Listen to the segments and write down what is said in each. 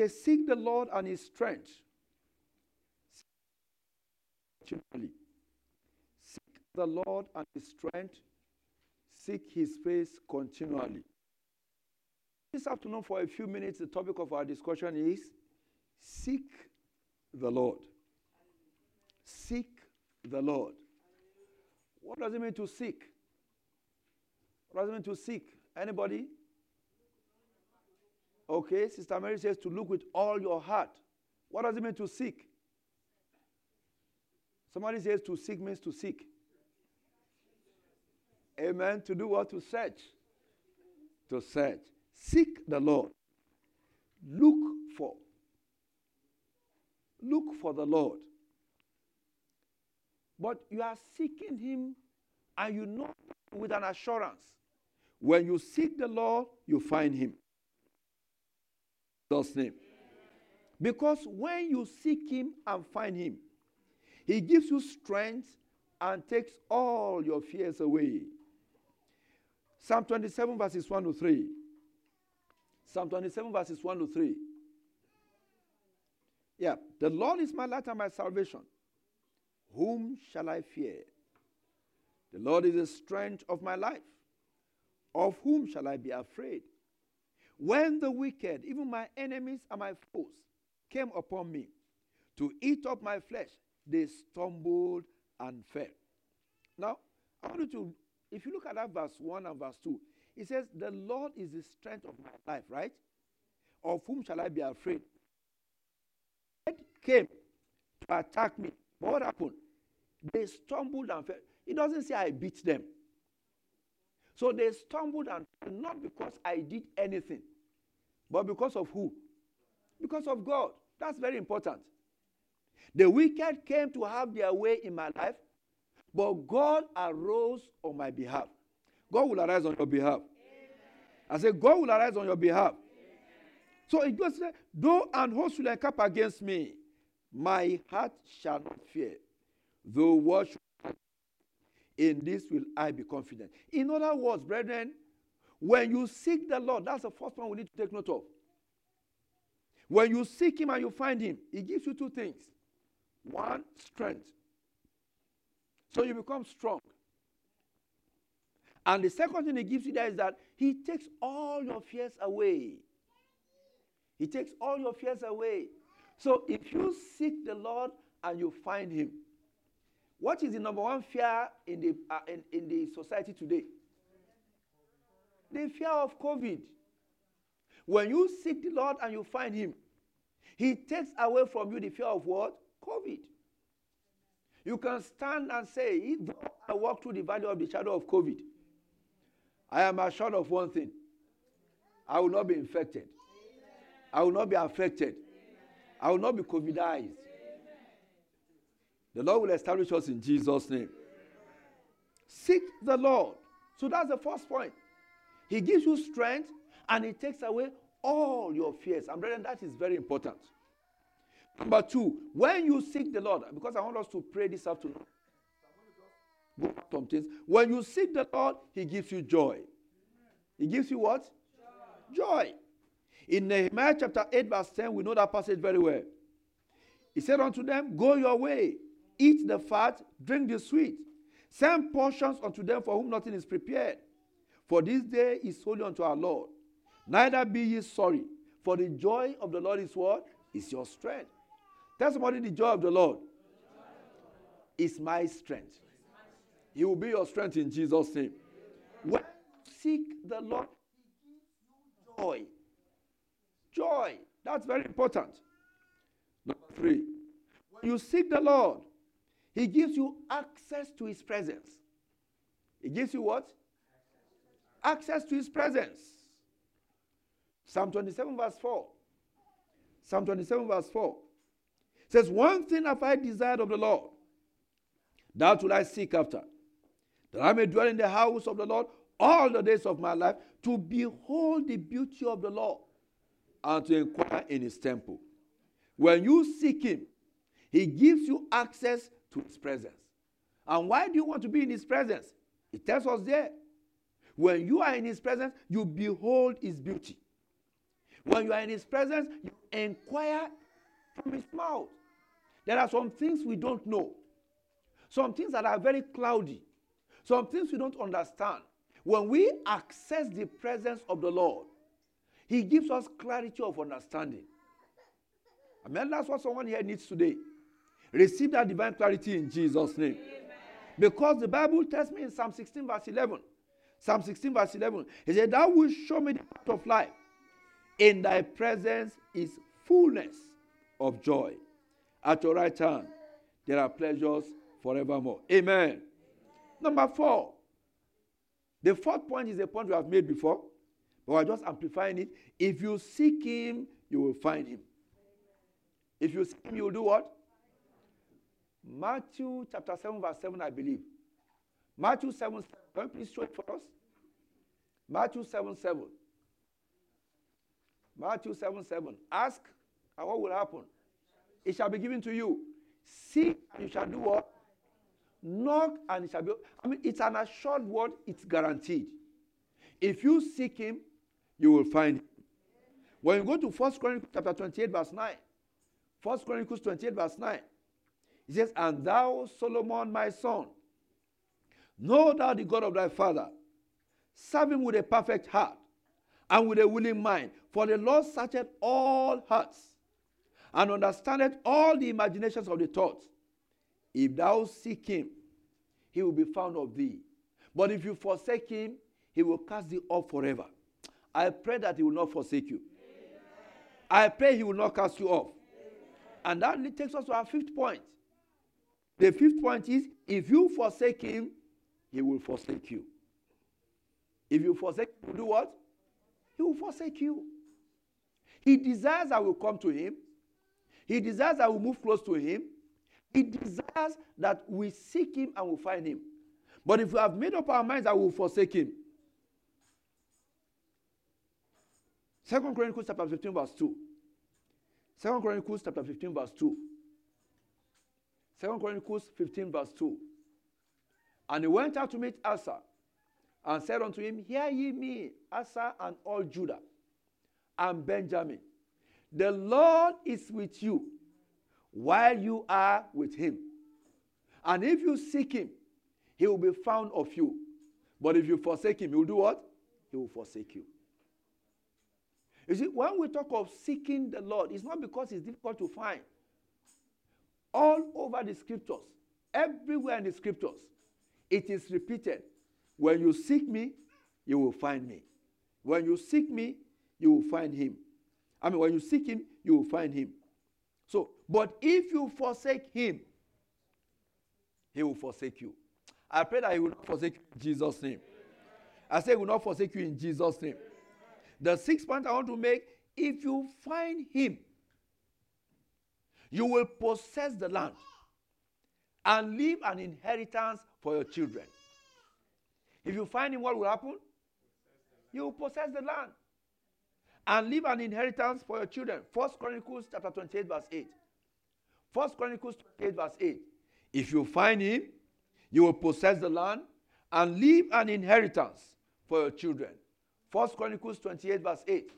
Says, Seek the Lord and his strength. Seek the Lord and his strength. Seek his face continually. This afternoon, for a few minutes, the topic of our discussion is Seek the Lord. Seek the Lord. What does it mean to seek? What does it mean to seek? Anybody? Okay, Sister Mary says to look with all your heart. What does it mean to seek? Somebody says to seek means to seek. Amen. To do what? To search. To search. Seek the Lord. Look for. Look for the Lord. But you are seeking Him and you know with an assurance. When you seek the Lord, you find Him. God's name. Because when you seek Him and find Him, He gives you strength and takes all your fears away. Psalm 27, verses 1 to 3. Psalm 27, verses 1 to 3. Yeah. The Lord is my light and my salvation. Whom shall I fear? The Lord is the strength of my life. Of whom shall I be afraid? When the wicked, even my enemies and my foes, came upon me to eat up my flesh, they stumbled and fell. Now, I want you to, if you look at that verse 1 and verse 2, it says, The Lord is the strength of my life, right? Of whom shall I be afraid? came to attack me. But what happened? They stumbled and fell. It doesn't say I beat them. So they stumbled and fell, not because I did anything, but because of who? Because of God. That's very important. The wicked came to have their way in my life, but God arose on my behalf. God will arise on your behalf. Amen. I said, God will arise on your behalf. Amen. So it goes, though an host will encamp against me, my heart shall not fear, though what in this will I be confident. In other words, brethren, when you seek the Lord, that's the first one we need to take note of. When you seek Him and you find Him, He gives you two things one, strength. So you become strong. And the second thing He gives you there is that He takes all your fears away. He takes all your fears away. So if you seek the Lord and you find Him, what is the number one fear in the, uh, in, in the society today? The fear of COVID. When you seek the Lord and you find Him, He takes away from you the fear of what? COVID. You can stand and say, I walk through the valley of the shadow of COVID, I am assured of one thing I will not be infected, I will not be affected. I will not be COVIDized. The Lord will establish us in Jesus' name. Seek the Lord. So that's the first point. He gives you strength and He takes away all your fears. And brethren, that is very important. Number two, when you seek the Lord, because I want us to pray this afternoon. Some things. When you seek the Lord, He gives you joy. He gives you what? Joy. joy. In Nehemiah chapter 8, verse 10, we know that passage very well. He said unto them, Go your way, eat the fat, drink the sweet. Send portions unto them for whom nothing is prepared. For this day is holy unto our Lord. Neither be ye sorry, for the joy of the Lord is what? Is your strength. Tell somebody the joy of the Lord is my strength. He will be your strength in Jesus' name. When seek the Lord, joy. Joy. That's very important. Number three, when you seek the Lord, He gives you access to His presence. He gives you what? Access to His presence. Psalm 27, verse 4. Psalm 27, verse 4 says, One thing have I desired of the Lord, that will I seek after, that I may dwell in the house of the Lord all the days of my life, to behold the beauty of the Lord and to inquire in his temple. When you seek him, he gives you access to his presence. And why do you want to be in his presence? It tells us there. When you are in his presence, you behold his beauty. When you are in His presence, you inquire from His mouth. There are some things we don't know, some things that are very cloudy, some things we don't understand. When we access the presence of the Lord, He gives us clarity of understanding. Amen. that's what someone here needs today. Receive that divine clarity in Jesus' name. Amen. Because the Bible tells me in Psalm 16, verse 11, Psalm 16, verse 11, He said, Thou wilt show me the path of life. In thy presence is fullness of joy. At your right hand, there are pleasures forevermore. Amen. Amen. Number four. The fourth point is a point we have made before, but we're just amplifying it. If you seek him, you will find him. If you seek him, you will do what? Matthew chapter 7, verse 7, I believe. Matthew 7, 7. Can you please show it for us? Matthew 7, 7. Matthew 7, 7. Ask, and what will happen? It shall be given to you. Seek, and you shall do what? Knock, and it shall be. I mean, it's an assured word, it's guaranteed. If you seek him, you will find him. When you go to 1 Chronicles chapter 28, verse 9, 1 Chronicles 28, verse 9, it says, And thou, Solomon, my son, know thou the God of thy father. Serve him with a perfect heart and with a willing mind. For the Lord searcheth all hearts and understandeth all the imaginations of the thoughts. If thou seek him, he will be found of thee. But if you forsake him, he will cast thee off forever. I pray that he will not forsake you. I pray he will not cast you off. And that takes us to our fifth point. The fifth point is if you forsake him, he will forsake you. If you forsake, him, do what? He will forsake you. He desires I will come to him. He desires I will move close to him. He desires that we seek him and we find him. But if we have made up our minds I will forsake him. Second Chronicles chapter 15, verse 2. Second Chronicles chapter 15, verse 2. Second Chronicles 15, verse 2. And he went out to meet Asa and said unto him, Hear ye me, Asa and all Judah and Benjamin. The Lord is with you while you are with him. And if you seek him, he will be found of you. But if you forsake him, he will do what? He will forsake you. You see, when we talk of seeking the Lord, it's not because it's difficult to find all over the scriptures, everywhere in the scriptures, it is repeated. When you seek me, you will find me. When you seek me, you will find him. I mean, when you seek him, you will find him. So, but if you forsake him, he will forsake you. I pray that he will not forsake you in Jesus' name. I say he will not forsake you in Jesus' name. The sixth point I want to make if you find him, you will possess the land and leave an inheritance for your children. If you find him, what will happen? You will possess the land and leave an inheritance for your children. First Chronicles chapter 28, verse 8. First Chronicles 28, verse 8. If you find him, you will possess the land and leave an inheritance for your children. First Chronicles 28, verse 8.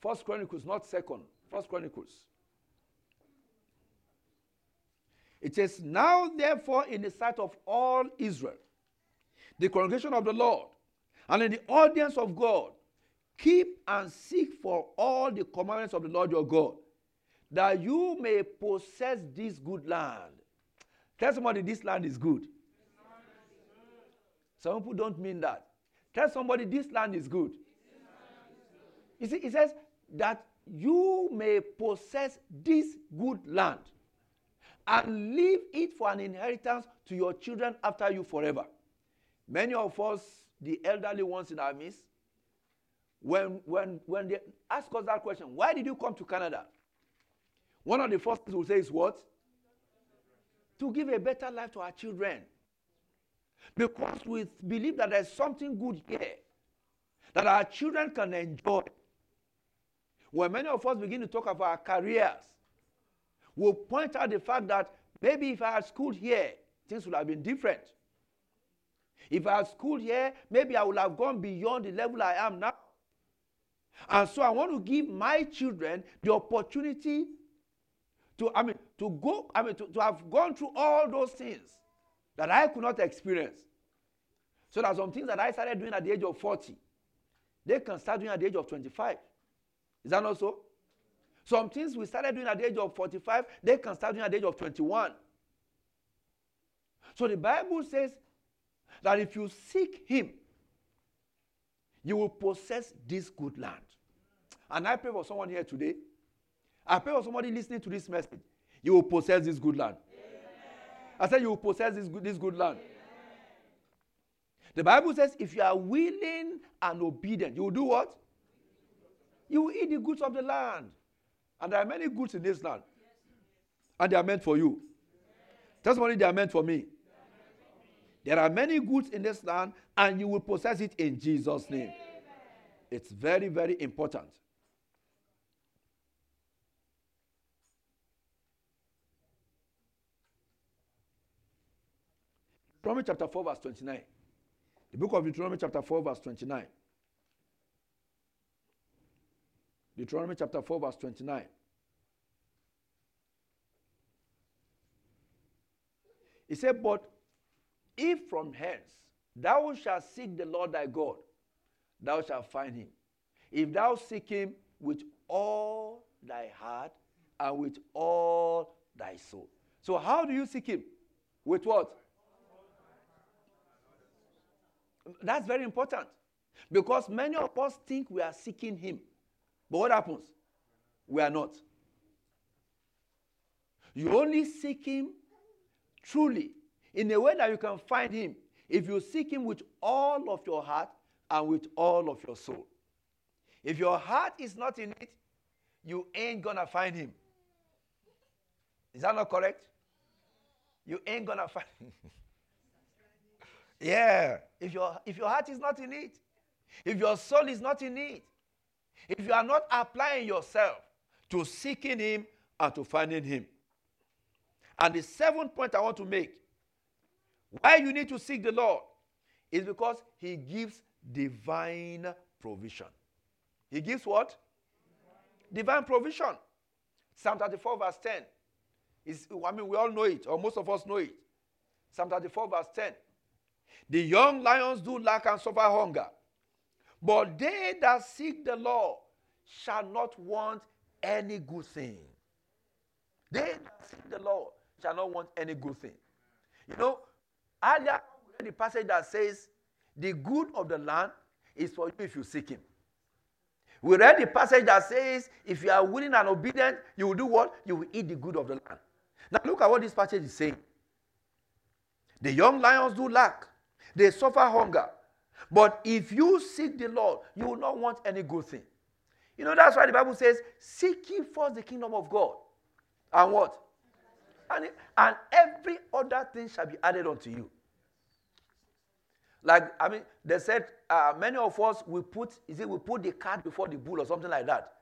First Chronicles, not second. First Chronicles. It says, Now therefore, in the sight of all Israel, the congregation of the Lord, and in the audience of God, keep and seek for all the commandments of the Lord your God, that you may possess this good land. Tell somebody this land is good. Some people don't mean that. Tell somebody this land is good. You see, it says, that you may possess this good land and leave it for an inheritance to your children after you forever. Many of us, the elderly ones in our midst, when, when, when they ask us that question, why did you come to Canada? One of the first things we'll say is what? To give a better life to our children. Because we believe that there's something good here that our children can enjoy. When many of us begin to talk about our careers, we'll point out the fact that maybe if I had schooled here, things would have been different. If I had schooled here, maybe I would have gone beyond the level I am now. And so I want to give my children the opportunity to, I mean, to go, I mean, to, to have gone through all those things that I could not experience. So are some things that I started doing at the age of 40. They can start doing at the age of 25. Is that not so? Some things we started doing at the age of 45, they can start doing at the age of 21. So the Bible says that if you seek Him, you will possess this good land. And I pray for someone here today. I pray for somebody listening to this message. You will possess this good land. Amen. I said you will possess this good, this good land. Amen. The Bible says if you are willing and obedient, you will do what? You will eat the goods of the land. And there are many goods in this land. And they are meant for you. Testimony, they are meant for me. There are many goods in this land, and you will possess it in Jesus' name. It's very, very important. Deuteronomy chapter 4, verse 29. The book of Deuteronomy chapter 4, verse 29. Deuteronomy chapter 4, verse 29. He said, But if from hence thou shalt seek the Lord thy God, thou shalt find him. If thou seek him with all thy heart and with all thy soul. So, how do you seek him? With what? That's very important. Because many of us think we are seeking him. But what happens? We are not. You only seek him truly in a way that you can find him if you seek him with all of your heart and with all of your soul. If your heart is not in it, you ain't gonna find him. Is that not correct? You ain't gonna find him. yeah. If your if your heart is not in it, if your soul is not in it, if you are not applying yourself to seeking him and to finding him. And the seventh point I want to make why you need to seek the Lord is because He gives divine provision. He gives what? Divine provision. Psalm 34, verse 10. Is, I mean, we all know it, or most of us know it. Psalm 34, verse 10. The young lions do lack and suffer hunger, but they that seek the Lord shall not want any good thing. They that seek the Lord shall not want any good thing. You know, Earlier, the passage that says, The good of the land is for you if you seek Him. We read the passage that says, If you are willing and obedient, you will do what? You will eat the good of the land. Now, look at what this passage is saying. The young lions do lack, they suffer hunger. But if you seek the Lord, you will not want any good thing. You know, that's why the Bible says, Seek ye first the kingdom of God. And what? And, and every other thing shall be added unto you. Like, I mean, they said uh, many of us we put, is it we put the cart before the bull or something like that.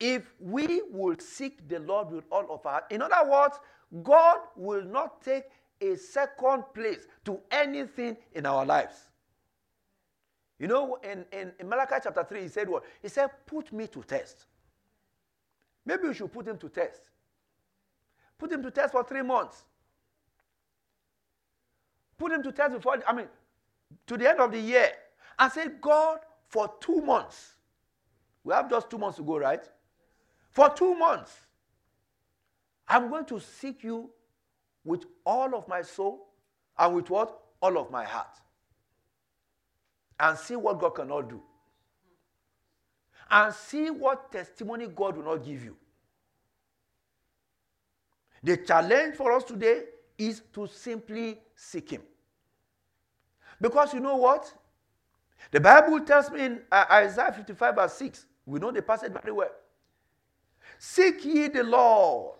If we will seek the Lord with all of our in other words, God will not take a second place to anything in our lives. You know, in, in, in Malachi chapter 3, he said what? He said, Put me to test. Maybe we should put him to test. Put him to test for three months. Put him to test before, I mean, to the end of the year. And say, God, for two months. We have just two months to go, right? For two months, I'm going to seek you with all of my soul and with what? All of my heart. And see what God cannot do. And see what testimony God will not give you. The challenge for us today is to simply seek Him. Because you know what? The Bible tells me in uh, Isaiah 55 verse 6, we know the passage very well. Seek ye the Lord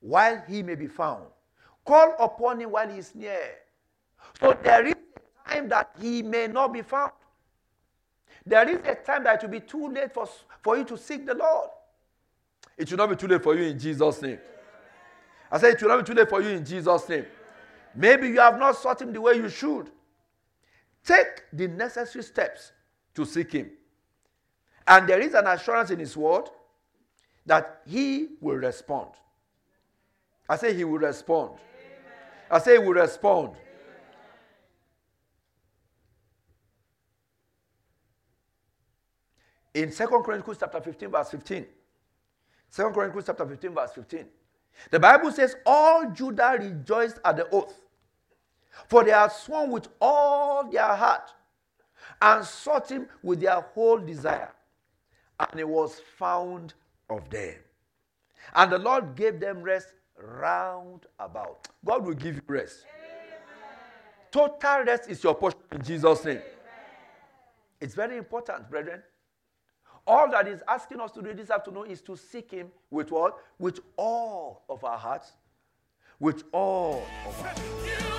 while he may be found. Call upon him while he is near. So there is time that he may not be found. There is a time that it will be too late for, for you to seek the Lord. It will not be too late for you in Jesus' name. I said it will not be too late for you in Jesus' name. Maybe you have not sought him the way you should. take the necessary steps to seek Him. And there is an assurance in His word that He will respond. I say He will respond. I say He will respond. In 2 Chronicles chapter 15, verse 15. 2 Chronicles chapter 15, verse 15. The Bible says, All Judah rejoiced at the oath, for they had sworn with all their heart and sought him with their whole desire. And it was found of them. And the Lord gave them rest round about. God will give you rest. Amen. Total rest is your portion in Jesus' name. Amen. It's very important, brethren. All that is asking us to do this afternoon is to seek Him with what? With all of our hearts, with all of our